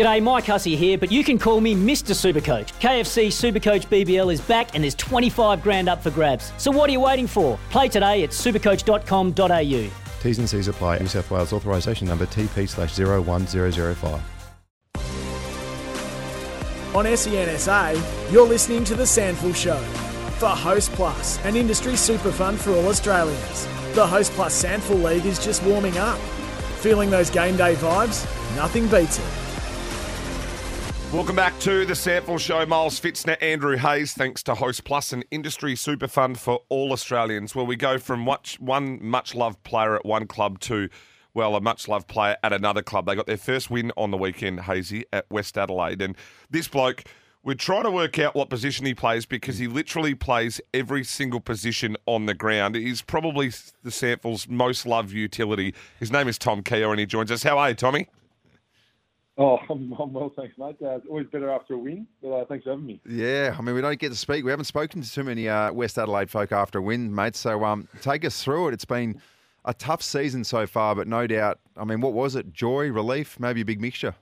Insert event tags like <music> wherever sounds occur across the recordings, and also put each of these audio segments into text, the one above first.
G'day, Mike Hussey here, but you can call me Mr. Supercoach. KFC Supercoach BBL is back and there's 25 grand up for grabs. So what are you waiting for? Play today at supercoach.com.au. T's and C's apply. New South Wales authorisation number TP slash 01005. On SENSA, you're listening to The SANFL Show for Host Plus, an industry super fund for all Australians. The Host Plus SANFL League is just warming up. Feeling those game day vibes? Nothing beats it. Welcome back to the SANFL Show. Miles Fitzner, Andrew Hayes. Thanks to Host Plus, an industry super fund for all Australians, where we go from much, one much loved player at one club to, well, a much loved player at another club. They got their first win on the weekend, Hayesy, at West Adelaide. And this bloke, we're trying to work out what position he plays because he literally plays every single position on the ground. He's probably the SANFL's most loved utility. His name is Tom Keogh, and he joins us. How are you, Tommy? <laughs> Oh, <laughs> I'm, I'm well, thanks, mate. Uh, it's always better after a win, but uh, thanks for having me. Yeah, I mean, we don't get to speak. We haven't spoken to too many uh, West Adelaide folk after a win, mate. So um, take us through it. It's been a tough season so far, but no doubt. I mean, what was it? Joy, relief, maybe a big mixture.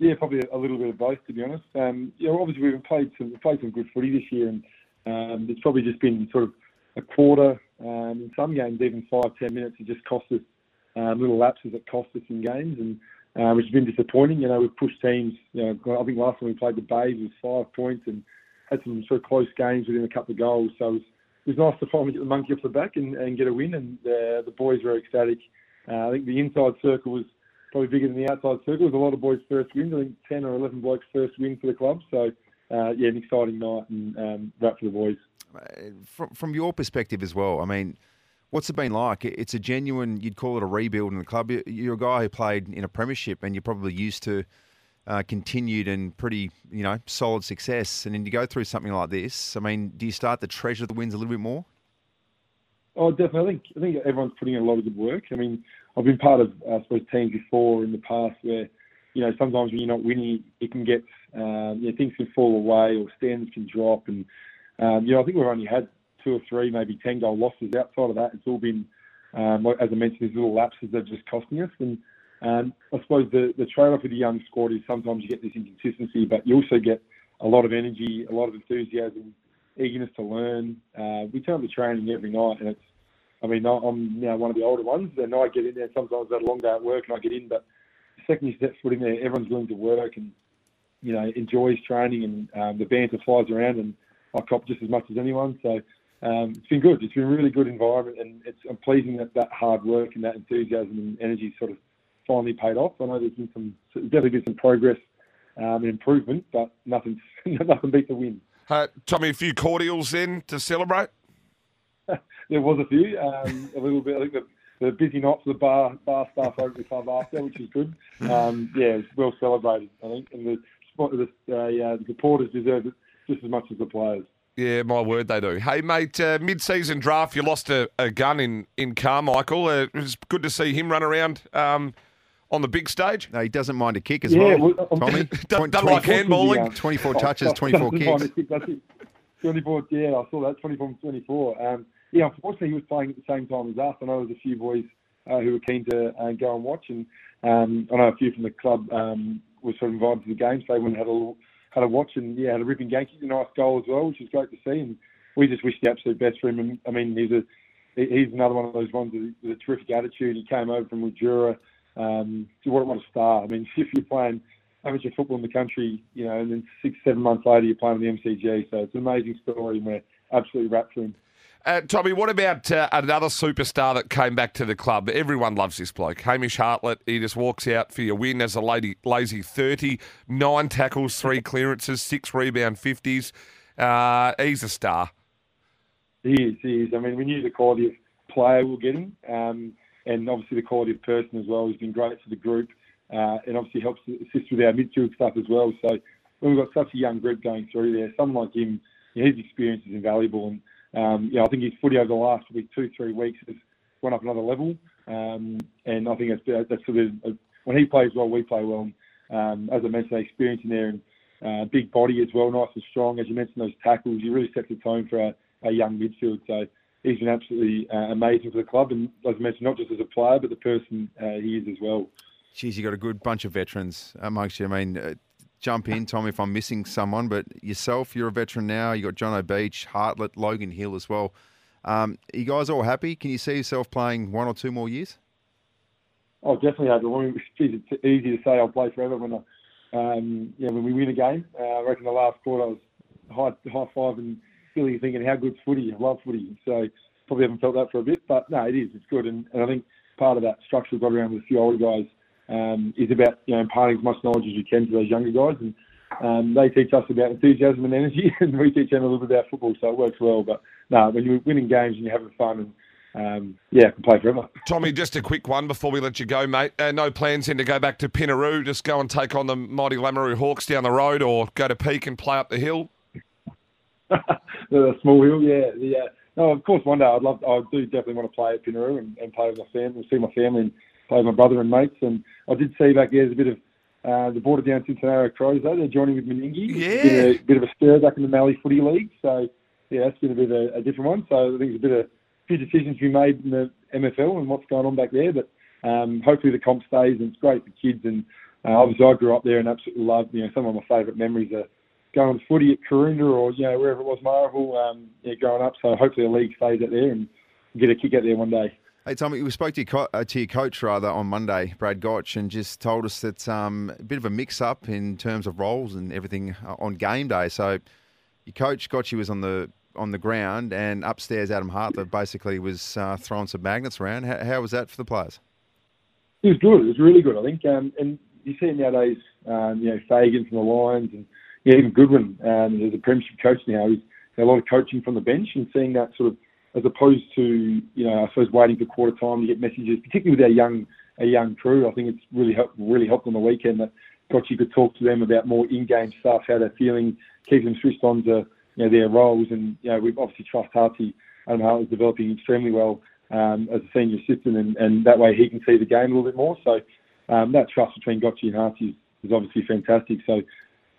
Yeah, probably a little bit of both, to be honest. Um, know, obviously we've played some played some good footy this year, and um, it's probably just been sort of a quarter. Um, in some games, even five, ten minutes, it just cost us um, little lapses that cost us in games, and uh, which has been disappointing. You know, we've pushed teams. You know, I think last time we played the Bays was five points and had some sort of close games within a couple of goals. So it was, it was nice to finally get the monkey off the back and, and get a win. And uh, the boys were ecstatic. Uh, I think the inside circle was probably bigger than the outside circle. It was a lot of boys' first wins. I think 10 or 11 blokes' first win for the club. So, uh, yeah, an exciting night and um, right for the boys. From, from your perspective as well, I mean, What's it been like? It's a genuine, you'd call it a rebuild in the club. You're a guy who played in a premiership and you're probably used to uh, continued and pretty, you know, solid success. And then you go through something like this. I mean, do you start to treasure the wins a little bit more? Oh, definitely. I think, I think everyone's putting in a lot of good work. I mean, I've been part of, I suppose, teams before in the past where, you know, sometimes when you're not winning, it can get, um, you know, things can fall away or standards can drop. And, um, you know, I think we've only had two or three, maybe 10 goal losses. Outside of that, it's all been, um, as I mentioned, these little lapses that are just costing us. And um, I suppose the, the trade off with the young squad is sometimes you get this inconsistency, but you also get a lot of energy, a lot of enthusiasm, eagerness to learn. Uh, we turn up to training every night, and it's, I mean, I'm now one of the older ones, and I get in there. Sometimes I've a long day at work, and I get in, but the second you step foot in there, everyone's willing to work and, you know, enjoys training, and um, the banter flies around, and I cop just as much as anyone. So um, it's been good. It's been a really good environment, and it's I'm pleasing that that hard work and that enthusiasm and energy sort of finally paid off. I know there's been some definitely been some progress um, and improvement, but nothing <laughs> nothing beats a win. Uh, Tommy, a few cordials then to celebrate. <laughs> there was a few, um, a little bit. I think the, the busy night for the bar bar staff over the club after, which is good. Um, yeah, it was well celebrated, I think, and the the, uh, yeah, the supporters deserve it just as much as the players. Yeah, my word, they do. Hey, mate, uh, mid-season draft, you lost a, a gun in, in Carmichael. Uh, it was good to see him run around um, on the big stage. No, he doesn't mind a kick as yeah, well, well Tommy. <laughs> doesn't, doesn't like handballing. 24 touches, 24 kicks. 24, yeah, I saw that, 24 24. Um, yeah, unfortunately, he was playing at the same time as us. I know there was a few boys uh, who were keen to uh, go and watch, and um, I know a few from the club um, were sort of invited to the game, so they went and had a little had a watch and yeah, had a ripping kicked a nice goal as well, which was great to see. And we just wish the absolute best for him. And I mean, he's a he's another one of those ones with a terrific attitude. He came over from Mildura. Um, what, what a star! I mean, <laughs> if you're playing amateur football in the country, you know, and then six, seven months later you're playing in the MCG. So it's an amazing story, and we're absolutely wrapped for him. Uh, Tommy, what about uh, another superstar that came back to the club? Everyone loves this bloke. Hamish Hartlett, he just walks out for your win as a lady, lazy 30, nine tackles, three <laughs> clearances, six rebound 50s. Uh, he's a star. He is, he is. I mean, we knew the quality of player we are getting, um, and obviously the quality of person as well. He's been great for the group, uh, and obviously helps assist with our midfield stuff as well. So when we've got such a young group going through there, someone like him, you know, his experience is invaluable. And um, yeah, I think his footy over the last week, two, three weeks has gone up another level. Um, and I think that's, sort of, uh, when he plays well, we play well. Um, as I mentioned, experience in there and uh, big body as well, nice and strong. As you mentioned, those tackles, he really sets the tone for our, our young midfield. So he's been absolutely uh, amazing for the club. And as I mentioned, not just as a player, but the person uh, he is as well. Geez, you got a good bunch of veterans amongst you. I mean, uh, jump in, Tom, if I'm missing someone, but yourself, you're a veteran now. You got John O'Beach, Hartlett, Logan Hill as well. Um, are you guys all happy? Can you see yourself playing one or two more years? Oh, definitely. I mean, <laughs> it's easy to say I'll play forever when I, um, yeah, when we win a game. Uh, I reckon the last quarter I was high high five and Billy thinking how good's footy. I love footy. So probably haven't felt that for a bit, but no, it is. It's good, and, and I think part of that structure got around with a few older guys um, is about you know imparting as much knowledge as you can to those younger guys, and um, they teach us about enthusiasm and energy, <laughs> and we teach them a little bit about football, so it works well. But no, when you're winning games and you're having fun and um, yeah, can play forever. Tommy, just a quick one before we let you go, mate. Uh, no plans in to go back to Pinnaroo, just go and take on the mighty Lameroo Hawks down the road, or go to Peake and play up the hill. <laughs> the small hill, yeah, yeah. No, of course, one day I'd love. I do definitely want to play at Pinnaroo and, and play with my family, see my family, and play my brother and mates. And I did see back there, there's a bit of uh, the border down Tintinara Crows. Though they're joining with Meningie. Yeah, a, bit of a stir back in the Mallee Footy League. So yeah, that's been a bit of a, a different one. So I think there's a bit of few decisions to be made in the MFL and what's going on back there. But um, hopefully the comp stays and it's great for kids. And uh, obviously I grew up there and absolutely loved. You know, some of my favourite memories are going to footy at Karoonda or you know wherever it was, Marvel. Um, yeah, growing up. So hopefully the league stays out there and get a kick out there one day. Hey, Tommy, we spoke to your, co- uh, to your coach rather on Monday, Brad Gotch, and just told us that um, a bit of a mix-up in terms of roles and everything uh, on game day. So your coach Gotchi was on the on the ground, and upstairs Adam Hartlett basically was uh, throwing some magnets around. How, how, was that for the players? It was good. It was really good, I think. Um, and you see nowadays, um, you know, Fagan from the Lions and yeah, even Goodwin um, a premiership coach now. He's a lot of coaching from the bench and seeing that sort of as opposed to you know I suppose waiting for quarter time to get messages, particularly with our young our young crew. I think it's really helped really helped on the weekend that Gotchi could talk to them about more in-game stuff, how they're feeling, keep them switched on to you know their roles, and you know we've obviously trust Harty. and Hart is developing extremely well um, as a senior assistant, and, and that way he can see the game a little bit more. So um, that trust between Gotchi and Harty is, is obviously fantastic. So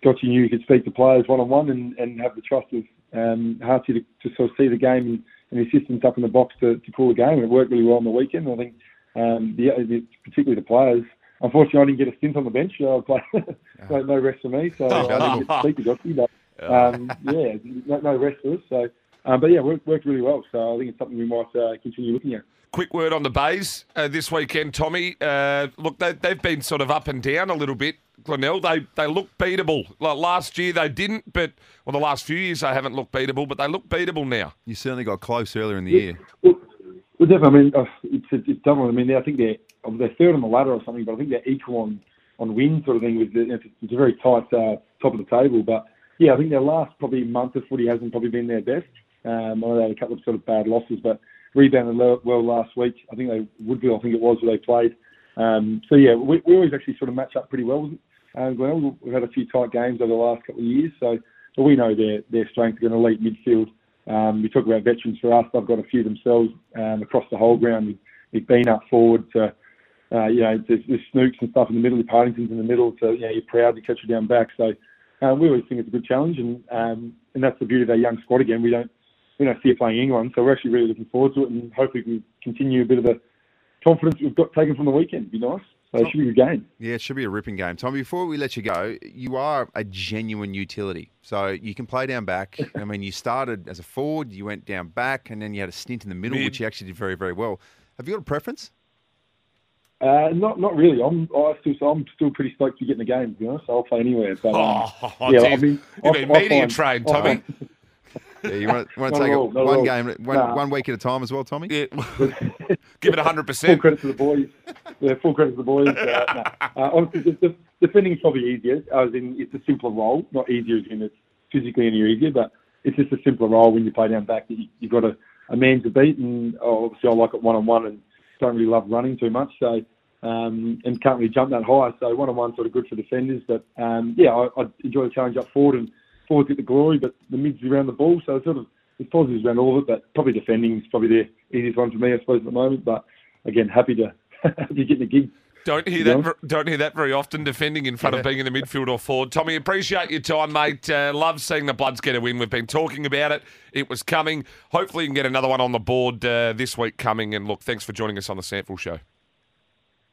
Gotchi knew he could speak to players one on one and and have the trust of um, to, to sort of see the game and and the assistants up in the box to, to call the game. And it worked really well on the weekend. I think um, the, the, particularly the players. Unfortunately, I didn't get a stint on the bench. I play, <laughs> no, rest for me, so I didn't get to <laughs> speak to Gotchi. But um, yeah, no, no, rest for us. So, um, but yeah, worked, worked really well. So I think it's something we might uh, continue looking at. Quick word on the Bays uh, this weekend, Tommy. Uh, look, they, they've been sort of up and down a little bit. Glenelg, they they look beatable. Like last year they didn't, but well, the last few years they haven't looked beatable, but they look beatable now. You certainly got close earlier in the year. Well, well definitely. I mean, uh, it's it's double. I mean, I think they're they're third on the ladder or something, but I think they're equal on on win sort of thing. With it's a very tight uh, top of the table, but yeah, I think their last probably month of footy hasn't probably been their best. Um, I know they had a couple of sort of bad losses, but rebounded well last week. I think they Woodville, I think it was, where they played. Um, so yeah, we, we always actually sort of match up pretty well um, we've had a few tight games over the last couple of years, so but we know their their strength in elite midfield. Um, we talk about veterans for us; they've got a few themselves um, across the whole ground. We've been up forward to, uh, you know, there's, there's Snooks and stuff in the middle, the Partington's in the middle, so you know you're proud to catch you down back. So uh, we always think it's a good challenge, and um, and that's the beauty of our young squad. Again, we don't we don't fear playing anyone, so we're actually really looking forward to it, and hopefully we can continue a bit of the confidence we've got taken from the weekend. It'd be nice. So it should be a game. Yeah, it should be a ripping game. Tom, before we let you go, you are a genuine utility. So you can play down back. <laughs> I mean, you started as a forward, you went down back, and then you had a stint in the middle, Mid. which you actually did very, very well. Have you got a preference? Uh, not not really. I'm I still so I'm still pretty stoked to get in the game. You know, so I'll play anywhere. But um, <laughs> oh, yeah, I mean, you've been media trained, Tommy. <laughs> Yeah, you want to, want to take all, it one game, one, nah. one week at a time as well, Tommy? Yeah. <laughs> Give it 100%. Full credit to the boys. Yeah, full credit to the boys. Uh, nah. uh, honestly, the, the defending is probably easier, as in it's a simpler role. Not easier as in it's physically any easier, but it's just a simpler role when you play down back. You, you've got a, a man to beat, and oh, obviously I like it one on one and don't really love running too much. So um, and can't really jump that high. So one on one sort of good for defenders. But um, yeah, I, I enjoy the challenge up forward and forwards get the glory, but the mids around the ball. So it's sort of it's positives around all of it, but probably defending is probably the easiest one for me, I suppose, at the moment. But again, happy to <laughs> happy to get the gig. Don't hear that. Don't hear that very often. Defending in front yeah. of being in the midfield or forward. Tommy, appreciate your time, mate. Uh, love seeing the Bloods get a win. We've been talking about it. It was coming. Hopefully, you can get another one on the board uh, this week coming. And look, thanks for joining us on the SANFL Show.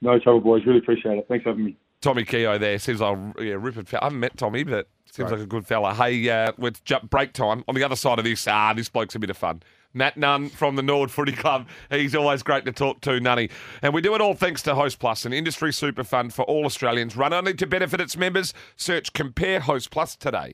No trouble, boys. Really appreciate it. Thanks for having me. Tommy Keogh there seems like yeah, ripid fella. I haven't met Tommy, but seems Right. like a good fella. Hey, uh, with ju- break time on the other side of this, ah, this bloke's a bit of fun. Matt Nunn from the Nord Footy Club. He's always great to talk to, Nunny. And we do it all thanks to Host Plus, an industry super fund for all Australians, run only to benefit its members. Search Compare Host Plus today.